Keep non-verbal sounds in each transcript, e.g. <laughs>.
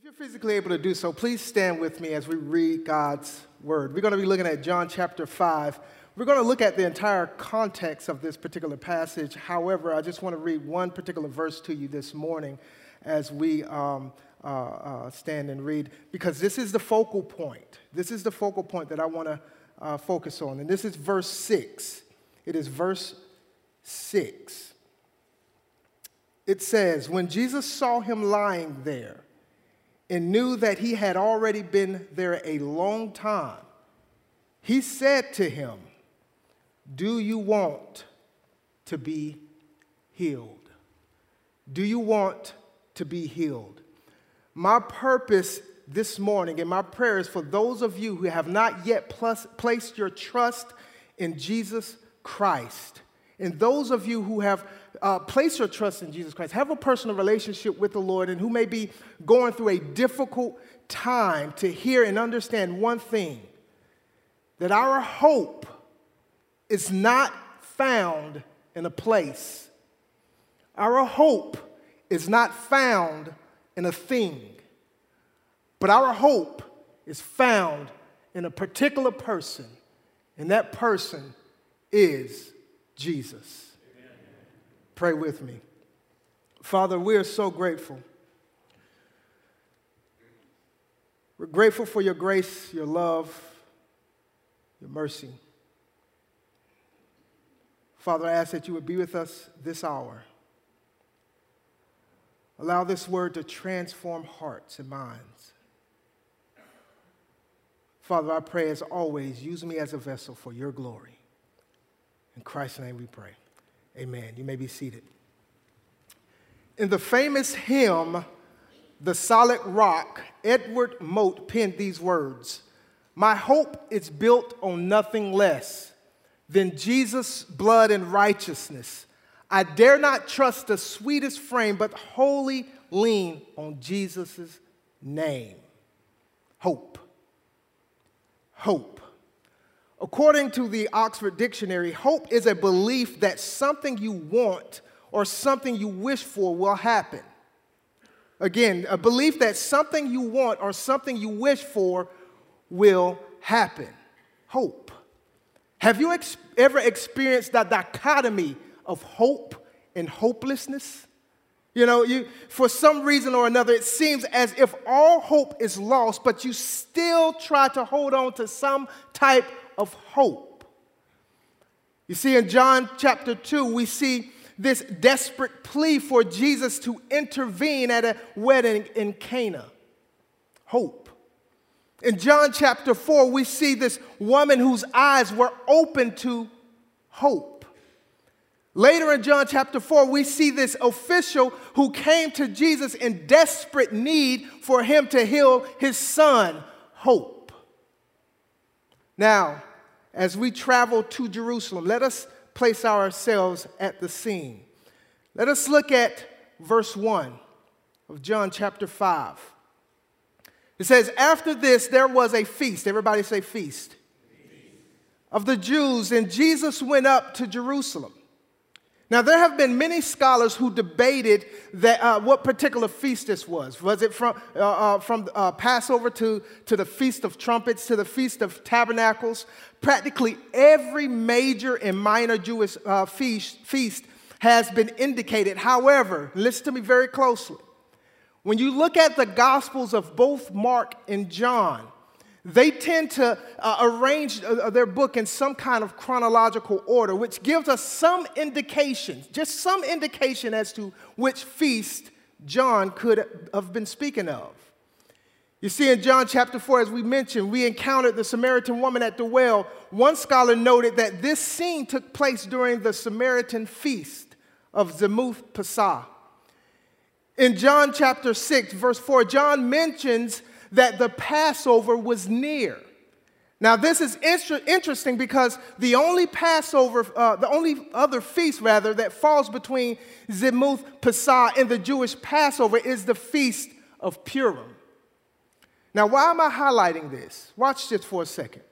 If you're physically able to do so, please stand with me as we read God's word. We're going to be looking at John chapter 5. We're going to look at the entire context of this particular passage. However, I just want to read one particular verse to you this morning as we um, uh, uh, stand and read, because this is the focal point. This is the focal point that I want to uh, focus on. And this is verse 6. It is verse 6. It says, When Jesus saw him lying there and knew that he had already been there a long time, he said to him, Do you want to be healed? Do you want to be healed? My purpose this morning and my prayer is for those of you who have not yet plus, placed your trust in Jesus Christ. And those of you who have uh, placed your trust in Jesus Christ, have a personal relationship with the Lord, and who may be going through a difficult time to hear and understand one thing that our hope is not found in a place, our hope is not found in a thing, but our hope is found in a particular person, and that person is Jesus. Pray with me. Father, we are so grateful. We're grateful for your grace, your love, your mercy. Father, I ask that you would be with us this hour. Allow this word to transform hearts and minds. Father, I pray as always, use me as a vessel for your glory. In Christ's name we pray. Amen. You may be seated. In the famous hymn, The Solid Rock, Edward Mote penned these words My hope is built on nothing less than Jesus' blood and righteousness. I dare not trust the sweetest frame, but wholly lean on Jesus' name. Hope hope. According to the Oxford Dictionary, hope is a belief that something you want or something you wish for will happen. Again, a belief that something you want or something you wish for will happen. Hope. Have you ex- ever experienced that dichotomy of hope and hopelessness? You know, you, for some reason or another, it seems as if all hope is lost, but you still try to hold on to some type of hope. You see, in John chapter 2, we see this desperate plea for Jesus to intervene at a wedding in Cana. Hope. In John chapter 4, we see this woman whose eyes were open to hope. Later in John chapter 4, we see this official who came to Jesus in desperate need for him to heal his son, Hope. Now, as we travel to Jerusalem, let us place ourselves at the scene. Let us look at verse 1 of John chapter 5. It says, After this, there was a feast. Everybody say feast. feast. Of the Jews, and Jesus went up to Jerusalem. Now, there have been many scholars who debated that, uh, what particular feast this was. Was it from, uh, uh, from uh, Passover to, to the Feast of Trumpets to the Feast of Tabernacles? Practically every major and minor Jewish uh, feast, feast has been indicated. However, listen to me very closely. When you look at the Gospels of both Mark and John, they tend to uh, arrange uh, their book in some kind of chronological order, which gives us some indication, just some indication as to which feast John could have been speaking of. You see, in John chapter 4, as we mentioned, we encountered the Samaritan woman at the well. One scholar noted that this scene took place during the Samaritan feast of Zemuth Paschah. In John chapter 6, verse 4, John mentions that the Passover was near. Now, this is inter- interesting because the only Passover, uh, the only other feast, rather, that falls between Zemuth Paschah and the Jewish Passover is the Feast of Purim. Now, why am I highlighting this? Watch this for a second.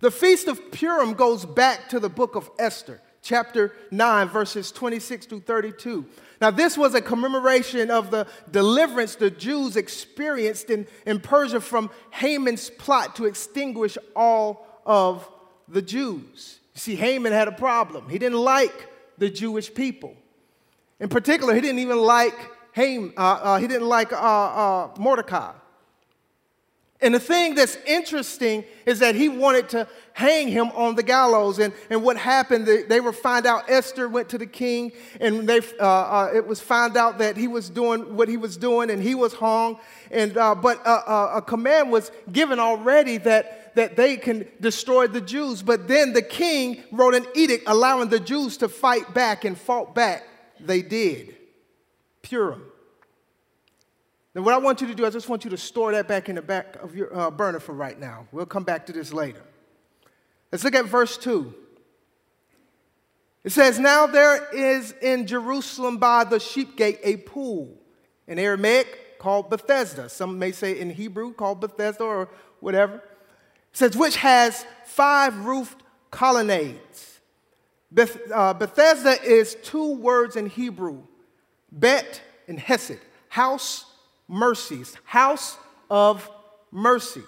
The Feast of Purim goes back to the book of Esther. Chapter 9, verses 26 through 32. Now, this was a commemoration of the deliverance the Jews experienced in, in Persia from Haman's plot to extinguish all of the Jews. You see, Haman had a problem. He didn't like the Jewish people. In particular, he didn't even like Haman, uh, uh, he didn't like uh, uh Mordecai. And the thing that's interesting is that he wanted to hang him on the gallows. And, and what happened, they, they were find out Esther went to the king, and they, uh, uh, it was found out that he was doing what he was doing, and he was hung. And, uh, but uh, uh, a command was given already that, that they can destroy the Jews. But then the king wrote an edict allowing the Jews to fight back and fought back. They did. Purim. Now, what I want you to do, I just want you to store that back in the back of your uh, burner for right now. We'll come back to this later. Let's look at verse 2. It says, Now there is in Jerusalem by the sheep gate a pool, in Aramaic called Bethesda. Some may say in Hebrew called Bethesda or whatever. It says, which has five roofed colonnades. Beth, uh, Bethesda is two words in Hebrew, Bet and Hesed, house mercies, house of mercy.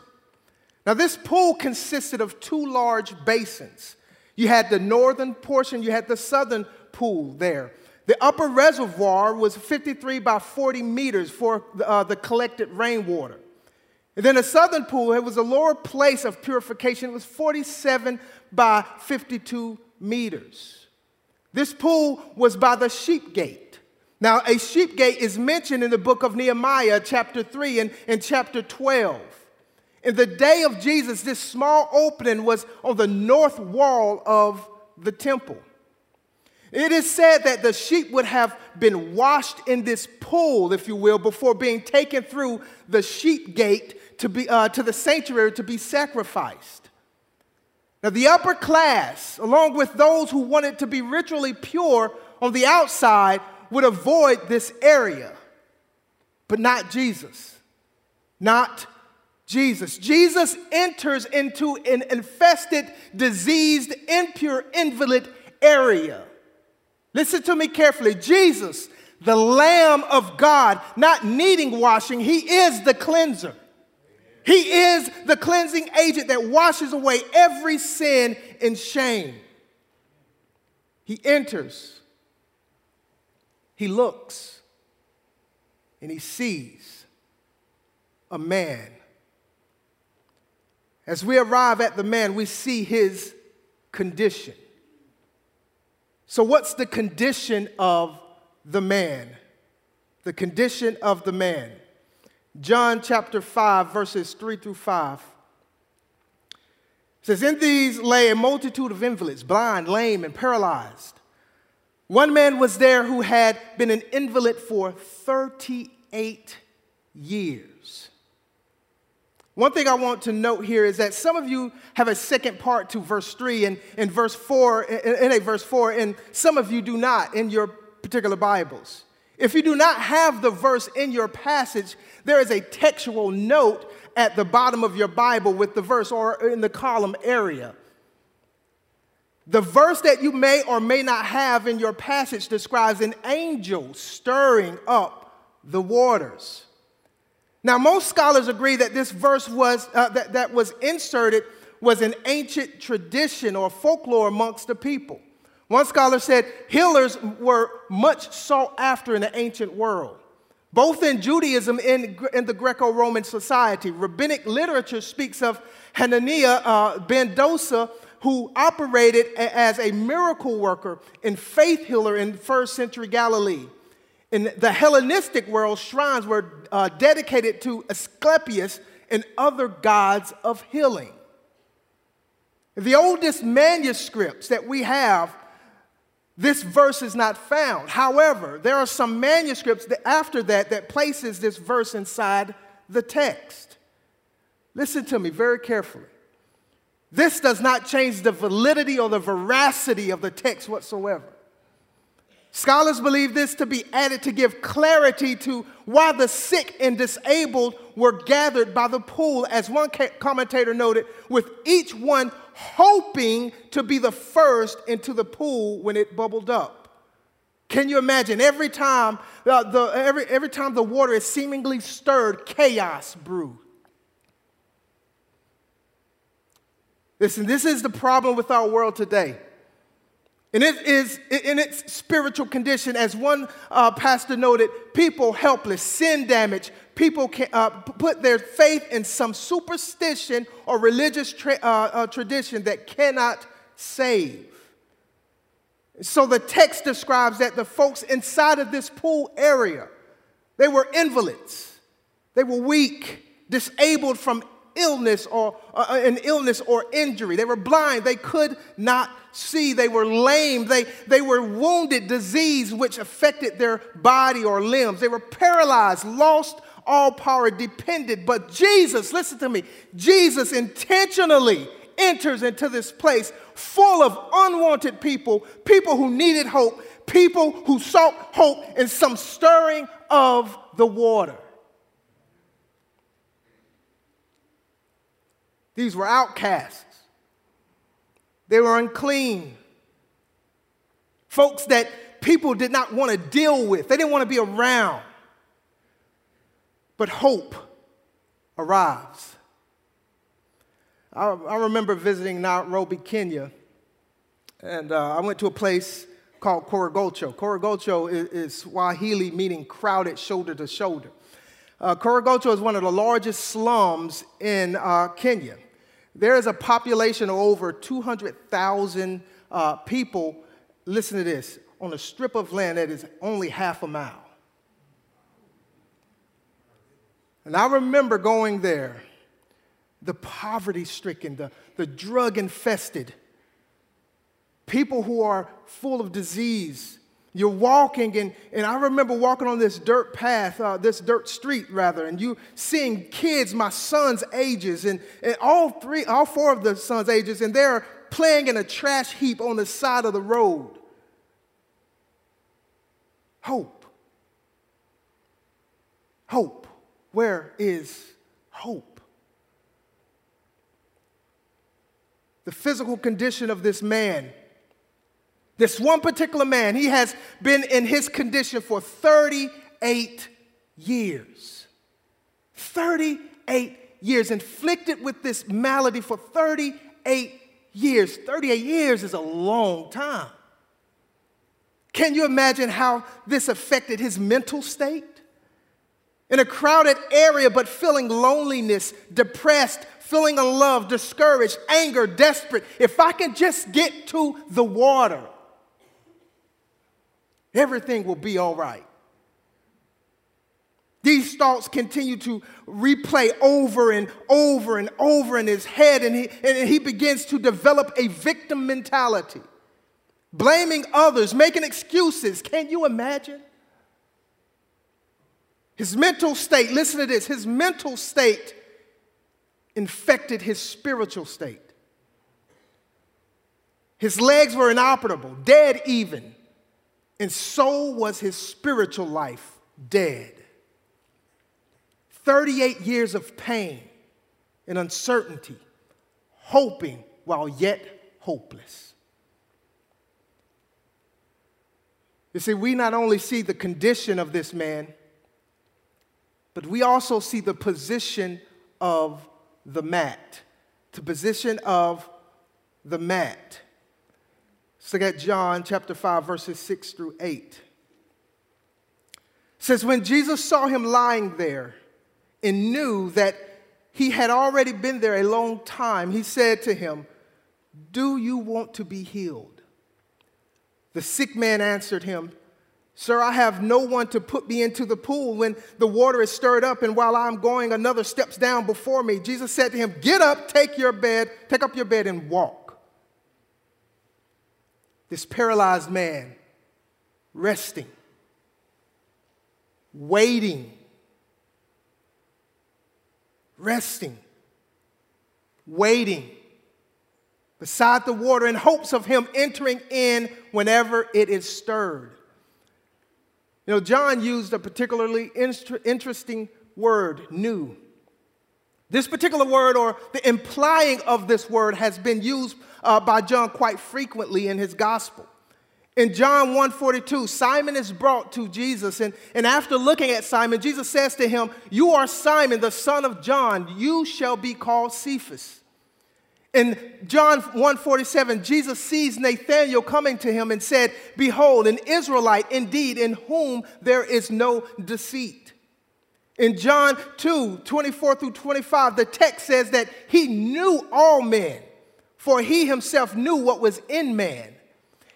Now, this pool consisted of two large basins. You had the northern portion, you had the southern pool there. The upper reservoir was 53 by 40 meters for uh, the collected rainwater. And then the southern pool, it was a lower place of purification. It was 47 by 52 meters. This pool was by the sheep gate. Now, a sheep gate is mentioned in the book of Nehemiah, chapter 3 and, and chapter 12. In the day of Jesus, this small opening was on the north wall of the temple. It is said that the sheep would have been washed in this pool, if you will, before being taken through the sheep gate to, be, uh, to the sanctuary to be sacrificed. Now, the upper class, along with those who wanted to be ritually pure on the outside, would avoid this area, but not Jesus. Not Jesus. Jesus enters into an infested, diseased, impure, invalid area. Listen to me carefully. Jesus, the Lamb of God, not needing washing, He is the cleanser. He is the cleansing agent that washes away every sin and shame. He enters he looks and he sees a man. As we arrive at the man, we see his condition. So, what's the condition of the man? The condition of the man. John chapter 5, verses 3 through 5 says, In these lay a multitude of invalids, blind, lame, and paralyzed. One man was there who had been an invalid for 38 years. One thing I want to note here is that some of you have a second part to verse 3 and in verse 4, in a verse 4, and some of you do not in your particular Bibles. If you do not have the verse in your passage, there is a textual note at the bottom of your Bible with the verse or in the column area. The verse that you may or may not have in your passage describes an angel stirring up the waters. Now, most scholars agree that this verse was, uh, that, that was inserted was an ancient tradition or folklore amongst the people. One scholar said healers were much sought after in the ancient world, both in Judaism and in the Greco Roman society. Rabbinic literature speaks of Hananiah uh, ben Dosa who operated as a miracle worker and faith healer in first century Galilee. In the Hellenistic world, shrines were uh, dedicated to Asclepius and other gods of healing. The oldest manuscripts that we have, this verse is not found. However, there are some manuscripts that after that that places this verse inside the text. Listen to me very carefully. This does not change the validity or the veracity of the text whatsoever. Scholars believe this to be added to give clarity to why the sick and disabled were gathered by the pool, as one commentator noted, with each one hoping to be the first into the pool when it bubbled up. Can you imagine? Every time, uh, the, every, every time the water is seemingly stirred, chaos brewed. Listen, this is the problem with our world today. And it is in its spiritual condition, as one uh, pastor noted, people helpless, sin damage. People can, uh, put their faith in some superstition or religious tra- uh, uh, tradition that cannot save. So the text describes that the folks inside of this pool area, they were invalids, they were weak, disabled from illness or uh, uh, an illness or injury. They were blind. They could not see. They were lame. They, they were wounded, disease which affected their body or limbs. They were paralyzed, lost all power, dependent. But Jesus, listen to me, Jesus intentionally enters into this place full of unwanted people, people who needed hope, people who sought hope in some stirring of the water. These were outcasts. They were unclean. Folks that people did not want to deal with, they didn't want to be around. But hope arrives. I, I remember visiting Nairobi, Kenya, and uh, I went to a place called Korogocho. Korogocho is, is Swahili meaning crowded shoulder to shoulder. Uh, Korogocho is one of the largest slums in uh, Kenya. There is a population of over 200,000 uh, people, listen to this, on a strip of land that is only half a mile. And I remember going there, the poverty stricken, the, the drug infested, people who are full of disease, you're walking, and, and I remember walking on this dirt path, uh, this dirt street rather, and you seeing kids my son's ages, and, and all three, all four of the sons' ages, and they're playing in a trash heap on the side of the road. Hope. Hope. Where is hope? The physical condition of this man this one particular man, he has been in his condition for 38 years. 38 years, inflicted with this malady for 38 years. 38 years is a long time. Can you imagine how this affected his mental state? In a crowded area, but feeling loneliness, depressed, feeling unloved, discouraged, anger, desperate. If I can just get to the water, Everything will be all right. These thoughts continue to replay over and over and over in his head, and he, and he begins to develop a victim mentality, blaming others, making excuses. Can you imagine? His mental state, listen to this, his mental state infected his spiritual state. His legs were inoperable, dead even and so was his spiritual life dead. 38 years of pain and uncertainty, hoping while yet hopeless. You see, we not only see the condition of this man, but we also see the position of the mat, the position of the mat. Let's look at John chapter 5, verses 6 through 8. It says, When Jesus saw him lying there and knew that he had already been there a long time, he said to him, Do you want to be healed? The sick man answered him, Sir, I have no one to put me into the pool when the water is stirred up, and while I'm going, another steps down before me. Jesus said to him, Get up, take your bed, take up your bed, and walk this paralyzed man resting, waiting, resting, waiting beside the water in hopes of him entering in whenever it is stirred. You know, John used a particularly interesting word, knew. This particular word, or the implying of this word, has been used uh, by John quite frequently in his gospel. In John 1:42, Simon is brought to Jesus, and, and after looking at Simon, Jesus says to him, You are Simon, the son of John, you shall be called Cephas. In John 1:47, Jesus sees Nathanael coming to him and said, Behold, an Israelite indeed, in whom there is no deceit. In John 2, 24 through 25, the text says that he knew all men, for he himself knew what was in man.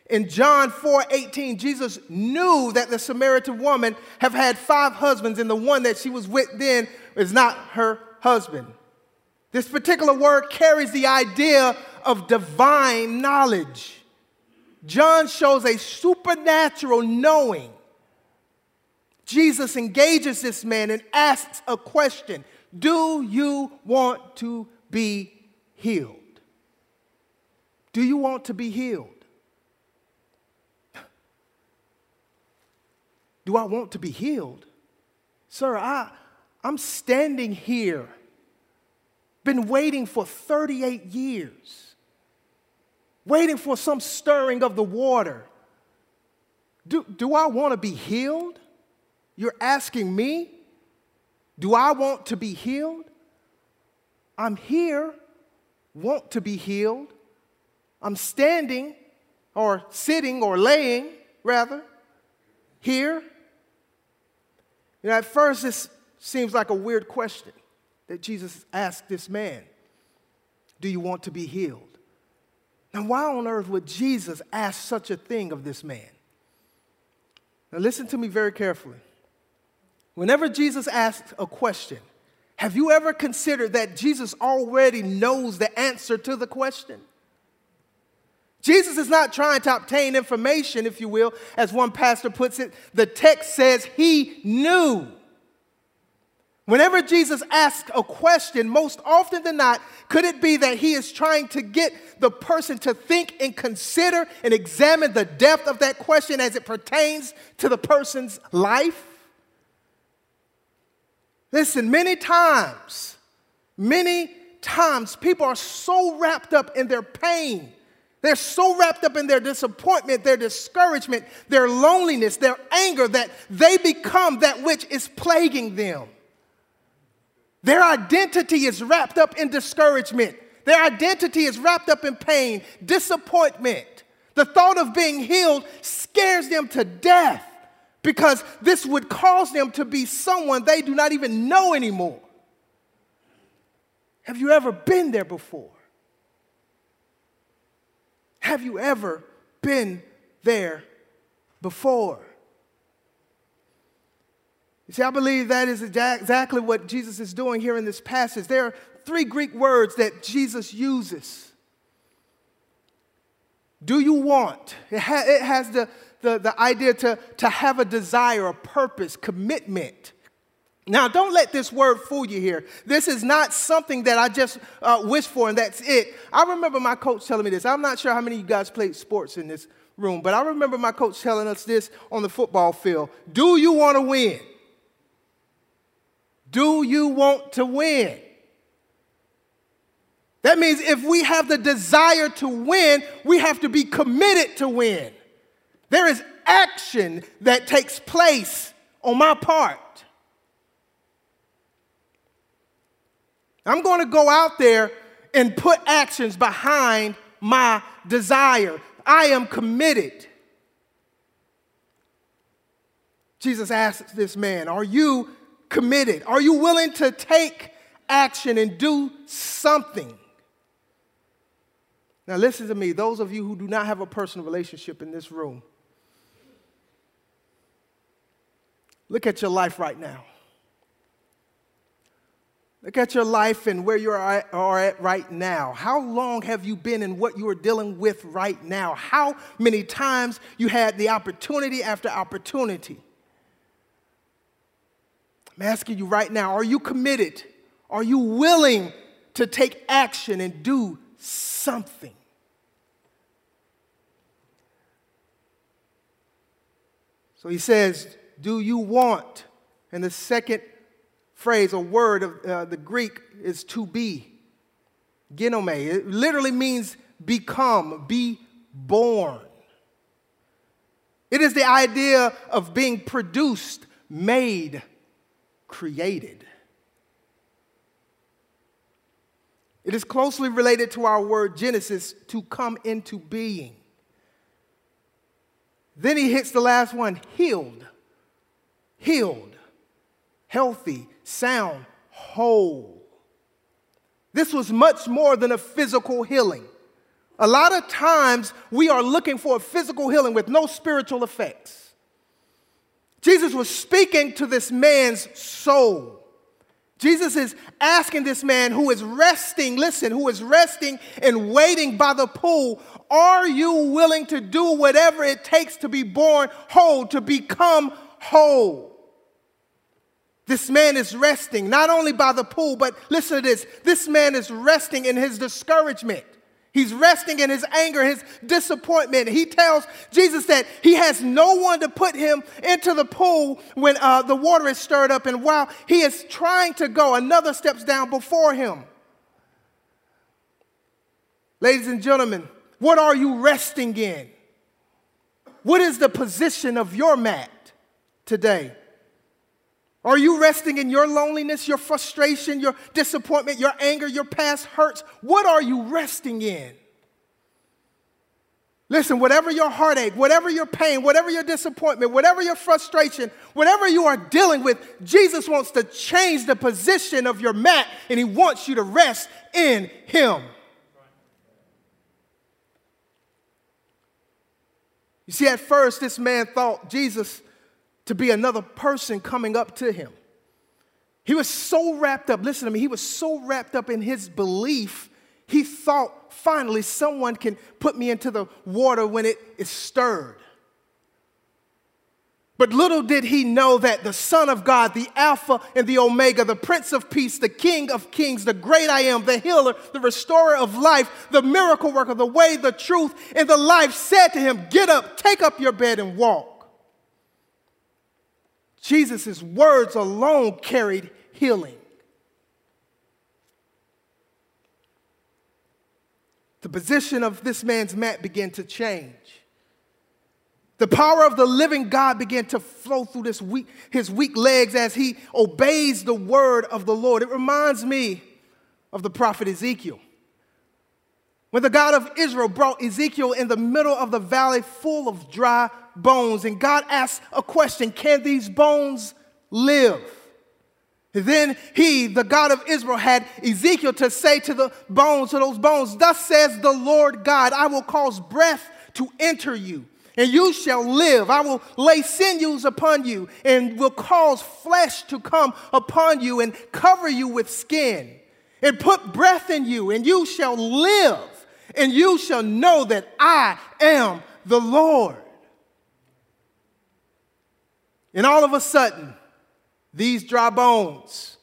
In John 4 18, Jesus knew that the Samaritan woman have had five husbands, and the one that she was with then is not her husband. This particular word carries the idea of divine knowledge. John shows a supernatural knowing. Jesus engages this man and asks a question Do you want to be healed? Do you want to be healed? <laughs> Do I want to be healed? Sir, I, I'm standing here, been waiting for 38 years, waiting for some stirring of the water. Do, do I want to be healed? You're asking me? Do I want to be healed? I'm here, want to be healed. I'm standing or sitting or laying, rather, here you know, at first, this seems like a weird question that Jesus asked this man Do you want to be healed? Now, why on earth would Jesus ask such a thing of this man? Now, listen to me very carefully. Whenever Jesus asks a question, have you ever considered that Jesus already knows the answer to the question? Jesus is not trying to obtain information, if you will, as one pastor puts it. The text says he knew. Whenever Jesus asks a question, most often than not, could it be that he is trying to get the person to think and consider and examine the depth of that question as it pertains to the person's life? Listen, many times, many times, people are so wrapped up in their pain they're so wrapped up in their disappointment, their discouragement, their loneliness, their anger that they become that which is plaguing them. Their identity is wrapped up in discouragement. Their identity is wrapped up in pain, disappointment. The thought of being healed scares them to death because this would cause them to be someone they do not even know anymore. Have you ever been there before? Have you ever been there before? You see, I believe that is exactly what Jesus is doing here in this passage. There are three Greek words that Jesus uses. Do you want? It, ha- it has the, the, the idea to, to have a desire, a purpose, commitment. Now, don't let this word fool you here. This is not something that I just uh, wish for and that's it. I remember my coach telling me this. I'm not sure how many of you guys played sports in this room, but I remember my coach telling us this on the football field Do you want to win? Do you want to win? That means if we have the desire to win, we have to be committed to win. There is action that takes place on my part. I'm going to go out there and put actions behind my desire. I am committed. Jesus asks this man, Are you committed? Are you willing to take action and do something? Now, listen to me, those of you who do not have a personal relationship in this room, look at your life right now. Look at your life and where you are at right now. How long have you been in what you are dealing with right now? How many times you had the opportunity after opportunity? I'm asking you right now are you committed? Are you willing to take action and do something? So he says, Do you want? And the second phrase or word of uh, the Greek is to be. Ginomai. It literally means become, be born. It is the idea of being produced, made, created. It is closely related to our word Genesis, to come into being. Then he hits the last one healed, healed, healthy, sound, whole. This was much more than a physical healing. A lot of times we are looking for a physical healing with no spiritual effects. Jesus was speaking to this man's soul. Jesus is asking this man who is resting, listen, who is resting and waiting by the pool, are you willing to do whatever it takes to be born whole, to become whole? This man is resting not only by the pool, but listen to this this man is resting in his discouragement. He's resting in his anger, his disappointment. He tells Jesus that he has no one to put him into the pool when uh, the water is stirred up. And while he is trying to go, another steps down before him. Ladies and gentlemen, what are you resting in? What is the position of your mat today? Are you resting in your loneliness, your frustration, your disappointment, your anger, your past hurts? What are you resting in? Listen, whatever your heartache, whatever your pain, whatever your disappointment, whatever your frustration, whatever you are dealing with, Jesus wants to change the position of your mat and he wants you to rest in him. You see, at first, this man thought Jesus to be another person coming up to him. He was so wrapped up, listen to me, he was so wrapped up in his belief, he thought finally someone can put me into the water when it is stirred. But little did he know that the Son of God, the Alpha and the Omega, the Prince of Peace, the King of Kings, the great I am, the healer, the restorer of life, the miracle worker, the way, the truth, and the life said to him, Get up, take up your bed, and walk. Jesus' words alone carried healing. The position of this man's mat began to change. The power of the living God began to flow through this weak, his weak legs as he obeys the word of the Lord. It reminds me of the prophet Ezekiel. When the God of Israel brought Ezekiel in the middle of the valley full of dry bones, and God asked a question Can these bones live? Then he, the God of Israel, had Ezekiel to say to the bones, to those bones, Thus says the Lord God, I will cause breath to enter you, and you shall live. I will lay sinews upon you, and will cause flesh to come upon you, and cover you with skin, and put breath in you, and you shall live and you shall know that I am the Lord. And all of a sudden, these dry bones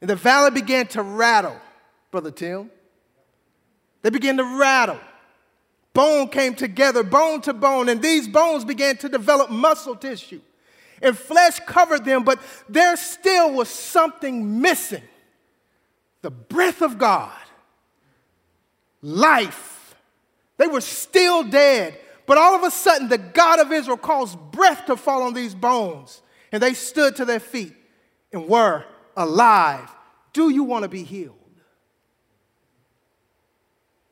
in the valley began to rattle, Brother Tim. They began to rattle. Bone came together, bone to bone, and these bones began to develop muscle tissue. And flesh covered them, but there still was something missing the breath of God life. They were still dead. But all of a sudden, the God of Israel caused breath to fall on these bones, and they stood to their feet and were alive. Do you want to be healed?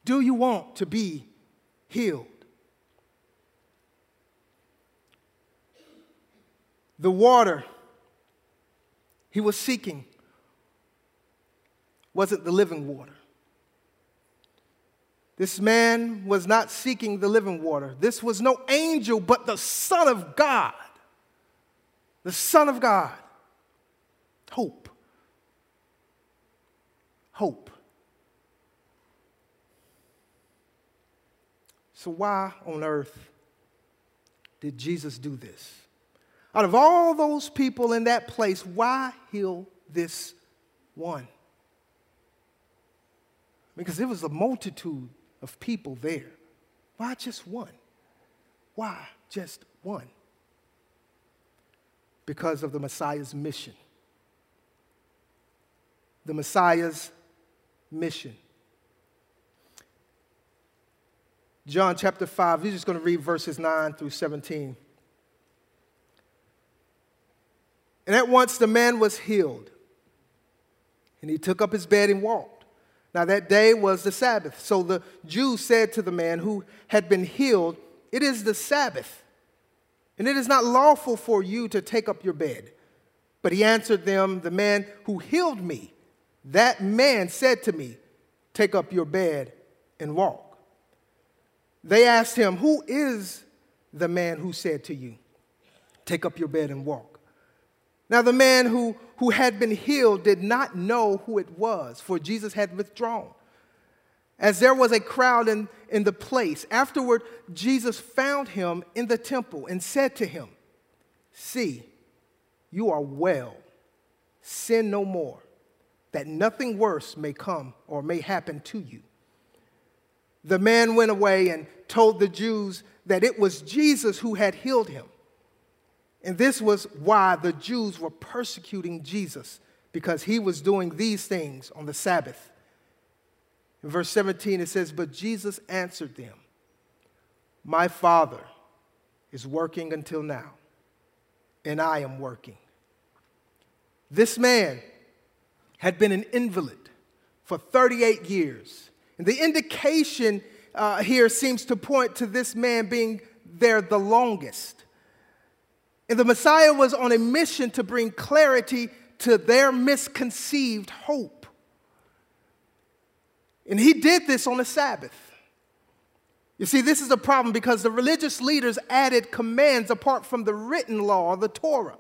Do you want to be healed? The water he was seeking wasn't the living water. This man was not seeking the living water. This was no angel, but the Son of God. The Son of God. Hope. Hope. So, why on earth did Jesus do this? Out of all those people in that place, why heal this one? Because it was a multitude of people there. Why just one? Why just one? Because of the Messiah's mission. the Messiah's mission. John chapter 5, we're just going to read verses 9 through 17. And at once the man was healed, and he took up his bed and walked. Now that day was the Sabbath. So the Jews said to the man who had been healed, It is the Sabbath, and it is not lawful for you to take up your bed. But he answered them, The man who healed me, that man said to me, Take up your bed and walk. They asked him, Who is the man who said to you, Take up your bed and walk? Now, the man who, who had been healed did not know who it was, for Jesus had withdrawn. As there was a crowd in, in the place, afterward, Jesus found him in the temple and said to him, See, you are well. Sin no more, that nothing worse may come or may happen to you. The man went away and told the Jews that it was Jesus who had healed him. And this was why the Jews were persecuting Jesus, because he was doing these things on the Sabbath. In verse 17, it says, But Jesus answered them, My Father is working until now, and I am working. This man had been an invalid for 38 years. And the indication uh, here seems to point to this man being there the longest. And the Messiah was on a mission to bring clarity to their misconceived hope. And he did this on the Sabbath. You see, this is a problem because the religious leaders added commands apart from the written law, the Torah.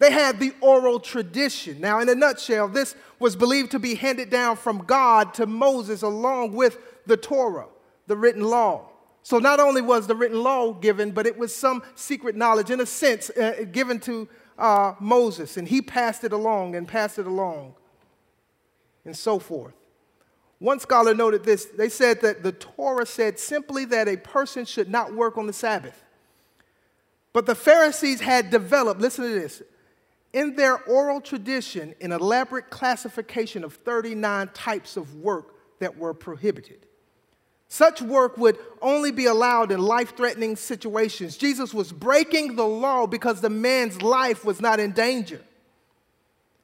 They had the oral tradition. Now, in a nutshell, this was believed to be handed down from God to Moses along with the Torah, the written law. So, not only was the written law given, but it was some secret knowledge, in a sense, uh, given to uh, Moses, and he passed it along and passed it along, and so forth. One scholar noted this. They said that the Torah said simply that a person should not work on the Sabbath. But the Pharisees had developed, listen to this, in their oral tradition an elaborate classification of 39 types of work that were prohibited. Such work would only be allowed in life threatening situations. Jesus was breaking the law because the man's life was not in danger.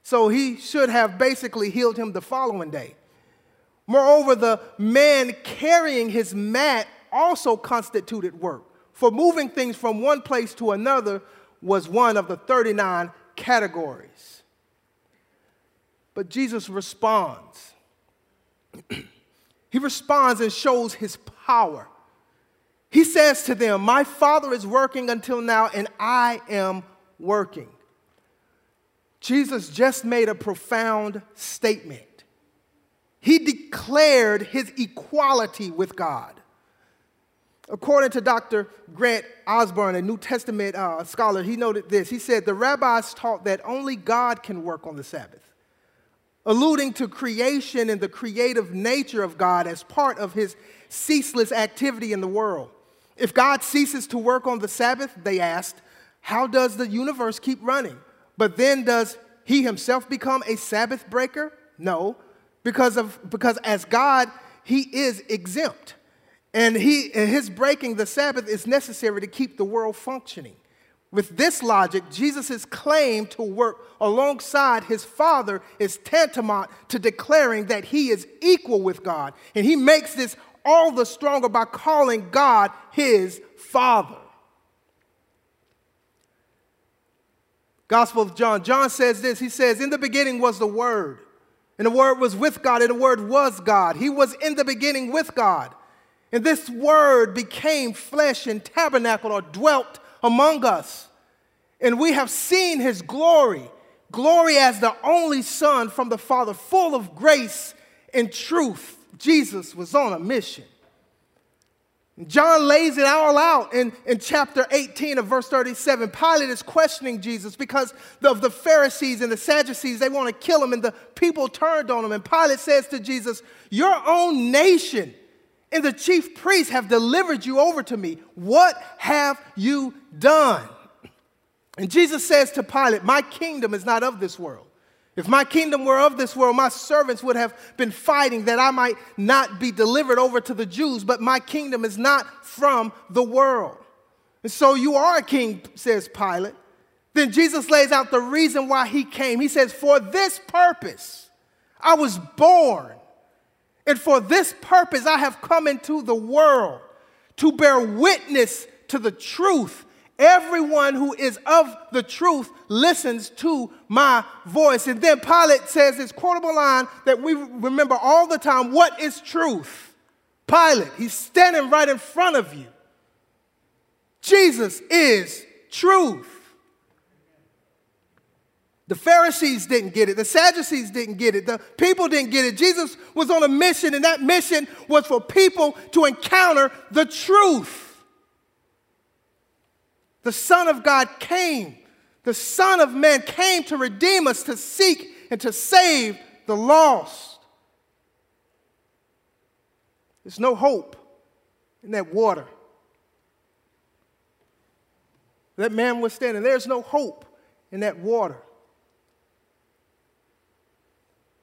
So he should have basically healed him the following day. Moreover, the man carrying his mat also constituted work, for moving things from one place to another was one of the 39 categories. But Jesus responds. <clears throat> he responds and shows his power. He says to them, My Father is working until now, and I am working. Jesus just made a profound statement. He declared his equality with God. According to Dr. Grant Osborne, a New Testament uh, scholar, he noted this. He said, The rabbis taught that only God can work on the Sabbath, alluding to creation and the creative nature of God as part of his ceaseless activity in the world. If God ceases to work on the Sabbath, they asked, how does the universe keep running? But then does he himself become a Sabbath breaker? No, because, of, because as God, he is exempt. And, he, his breaking the Sabbath is necessary to keep the world functioning. With this logic, Jesus' claim to work alongside his Father is tantamount to declaring that he is equal with God. And he makes this all the stronger by calling God his Father. Gospel of John. John says this He says, In the beginning was the Word, and the Word was with God, and the Word was God. He was in the beginning with God. And this word became flesh and tabernacled or dwelt among us. And we have seen his glory, glory as the only Son from the Father, full of grace and truth. Jesus was on a mission. John lays it all out in, in chapter 18 of verse 37. Pilate is questioning Jesus because of the Pharisees and the Sadducees. They want to kill him, and the people turned on him. And Pilate says to Jesus, Your own nation and the chief priests have delivered you over to me. What have you done? And Jesus says to Pilate, My kingdom is not of this world. If my kingdom were of this world, my servants would have been fighting that I might not be delivered over to the Jews, but my kingdom is not from the world. And so you are a king, says Pilate. Then Jesus lays out the reason why he came. He says, For this purpose I was born, and for this purpose I have come into the world to bear witness to the truth. Everyone who is of the truth listens to my voice. And then Pilate says this quotable line that we remember all the time What is truth? Pilate, he's standing right in front of you. Jesus is truth. The Pharisees didn't get it. The Sadducees didn't get it. The people didn't get it. Jesus was on a mission, and that mission was for people to encounter the truth. The Son of God came. The Son of Man came to redeem us, to seek and to save the lost. There's no hope in that water. That man was standing. There's no hope in that water.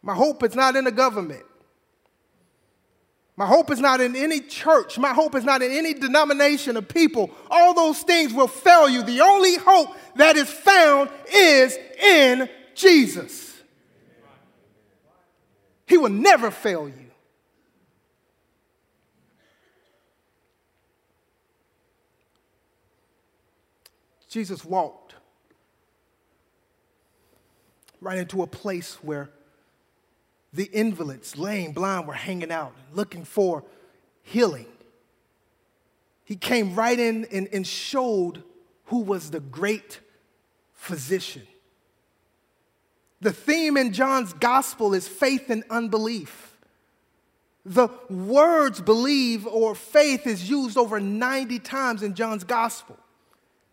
My hope is not in the government. My hope is not in any church. My hope is not in any denomination of people. All those things will fail you. The only hope that is found is in Jesus. He will never fail you. Jesus walked right into a place where the invalids, lame, blind, were hanging out, looking for healing. He came right in and, and showed who was the great physician. The theme in John's gospel is faith and unbelief. The words believe or faith is used over 90 times in John's gospel,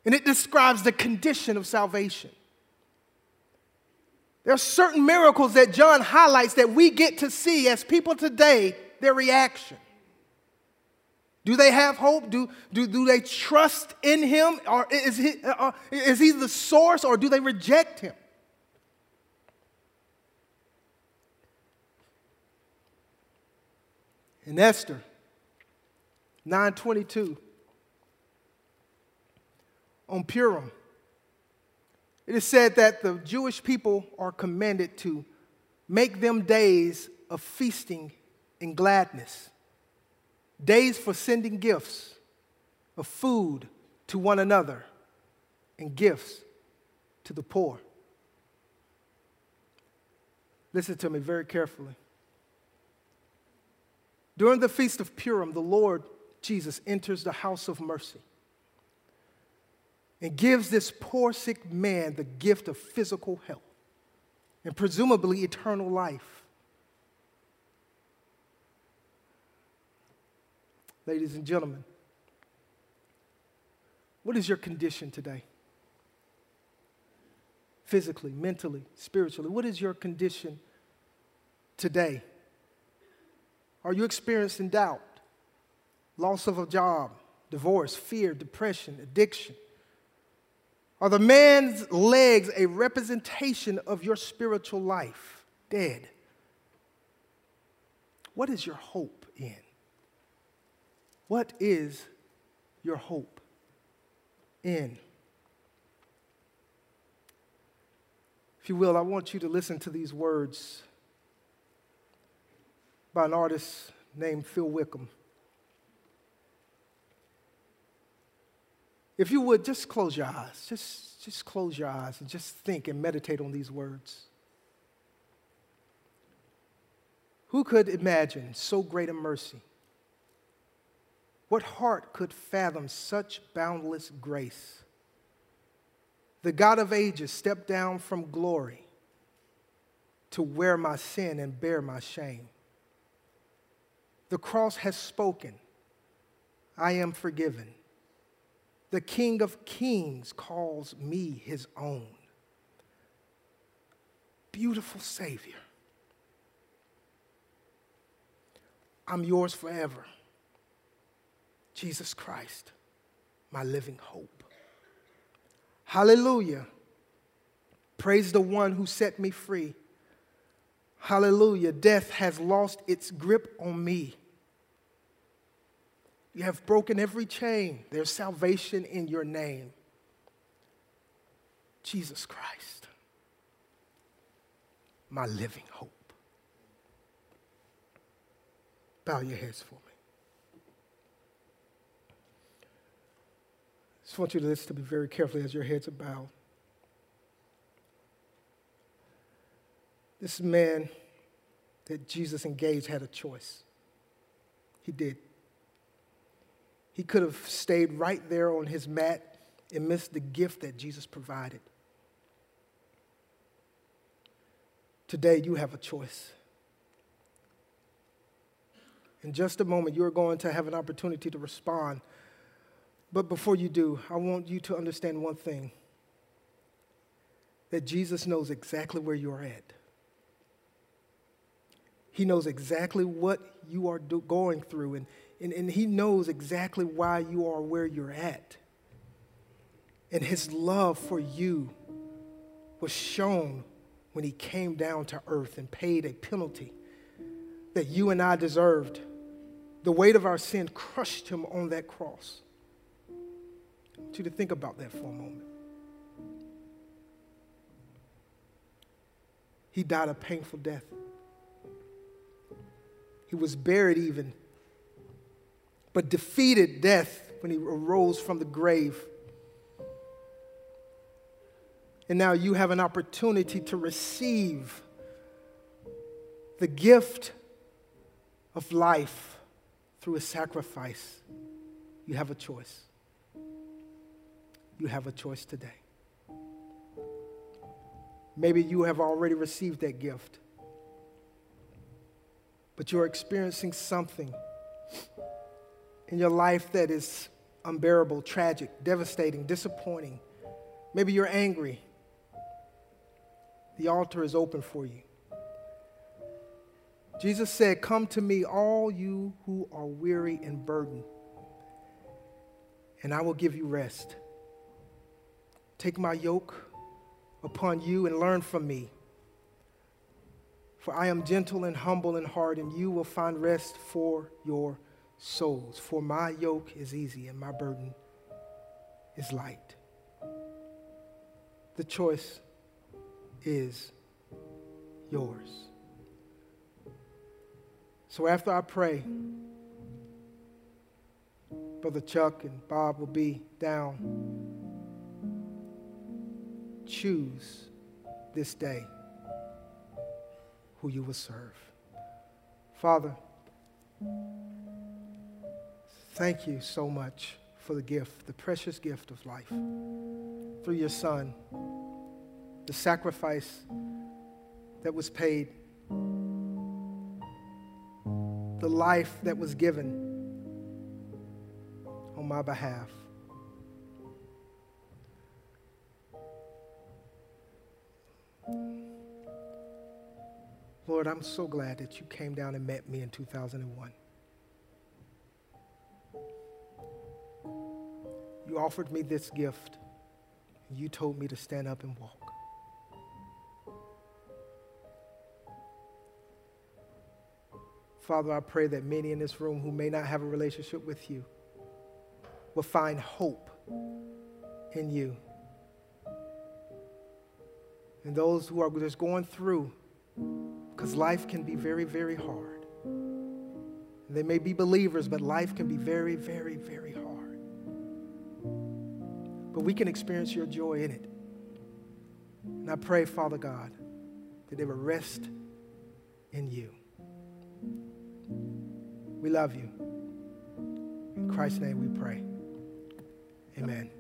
and it describes the condition of salvation. There are certain miracles that John highlights that we get to see as people today, their reaction. Do they have hope? Do, do, do they trust in him? Or is he, is he the source or do they reject him? In Esther 922, on Purim, it is said that the Jewish people are commanded to make them days of feasting and gladness, days for sending gifts of food to one another and gifts to the poor. Listen to me very carefully. During the Feast of Purim, the Lord Jesus enters the house of mercy and gives this poor, sick man the gift of physical health and presumably eternal life. Ladies and gentlemen, what is your condition today? Physically, mentally, spiritually, what is your condition today? Are you experiencing doubt, loss of a job, divorce, fear, depression, addiction? Are the man's legs a representation of your spiritual life? Dead. What is your hope in? What is your hope in? If you will, I want you to listen to these words by an artist named Phil Wickham. If you would, just close your eyes. Just, just close your eyes and just think and meditate on these words. Who could imagine so great a mercy? What heart could fathom such boundless grace? The God of ages stepped down from glory to wear my sin and bear my shame. The cross has spoken. I am forgiven. The King of Kings calls me his own. Beautiful Savior. I'm yours forever. Jesus Christ, my living hope. Hallelujah. Praise the one who set me free. Hallelujah. Death has lost its grip on me. You have broken every chain. There's salvation in your name. Jesus Christ, my living hope. Bow your heads for me. I just want you to listen to me very carefully as your heads are bowed. This man that Jesus engaged had a choice. He did. He could have stayed right there on his mat and missed the gift that Jesus provided. Today, you have a choice. In just a moment, you're going to have an opportunity to respond. But before you do, I want you to understand one thing that Jesus knows exactly where you're at. He knows exactly what you are do- going through, and, and, and He knows exactly why you are where you're at. And His love for you was shown when He came down to earth and paid a penalty that you and I deserved. The weight of our sin crushed Him on that cross. I want you to think about that for a moment. He died a painful death. He was buried even, but defeated death when he arose from the grave. And now you have an opportunity to receive the gift of life through a sacrifice. You have a choice. You have a choice today. Maybe you have already received that gift but you're experiencing something in your life that is unbearable, tragic, devastating, disappointing. Maybe you're angry. The altar is open for you. Jesus said, Come to me, all you who are weary and burdened, and I will give you rest. Take my yoke upon you and learn from me for I am gentle and humble in heart, and you will find rest for your souls. For my yoke is easy and my burden is light. The choice is yours. So after I pray, Brother Chuck and Bob will be down. Choose this day who you will serve. Father, thank you so much for the gift, the precious gift of life through your Son, the sacrifice that was paid, the life that was given on my behalf. Lord, I'm so glad that you came down and met me in 2001. You offered me this gift, you told me to stand up and walk. Father, I pray that many in this room who may not have a relationship with you will find hope in you. And those who are just going through because life can be very, very hard. They may be believers, but life can be very, very, very hard. But we can experience your joy in it. And I pray, Father God, that they will rest in you. We love you. In Christ's name we pray. Amen.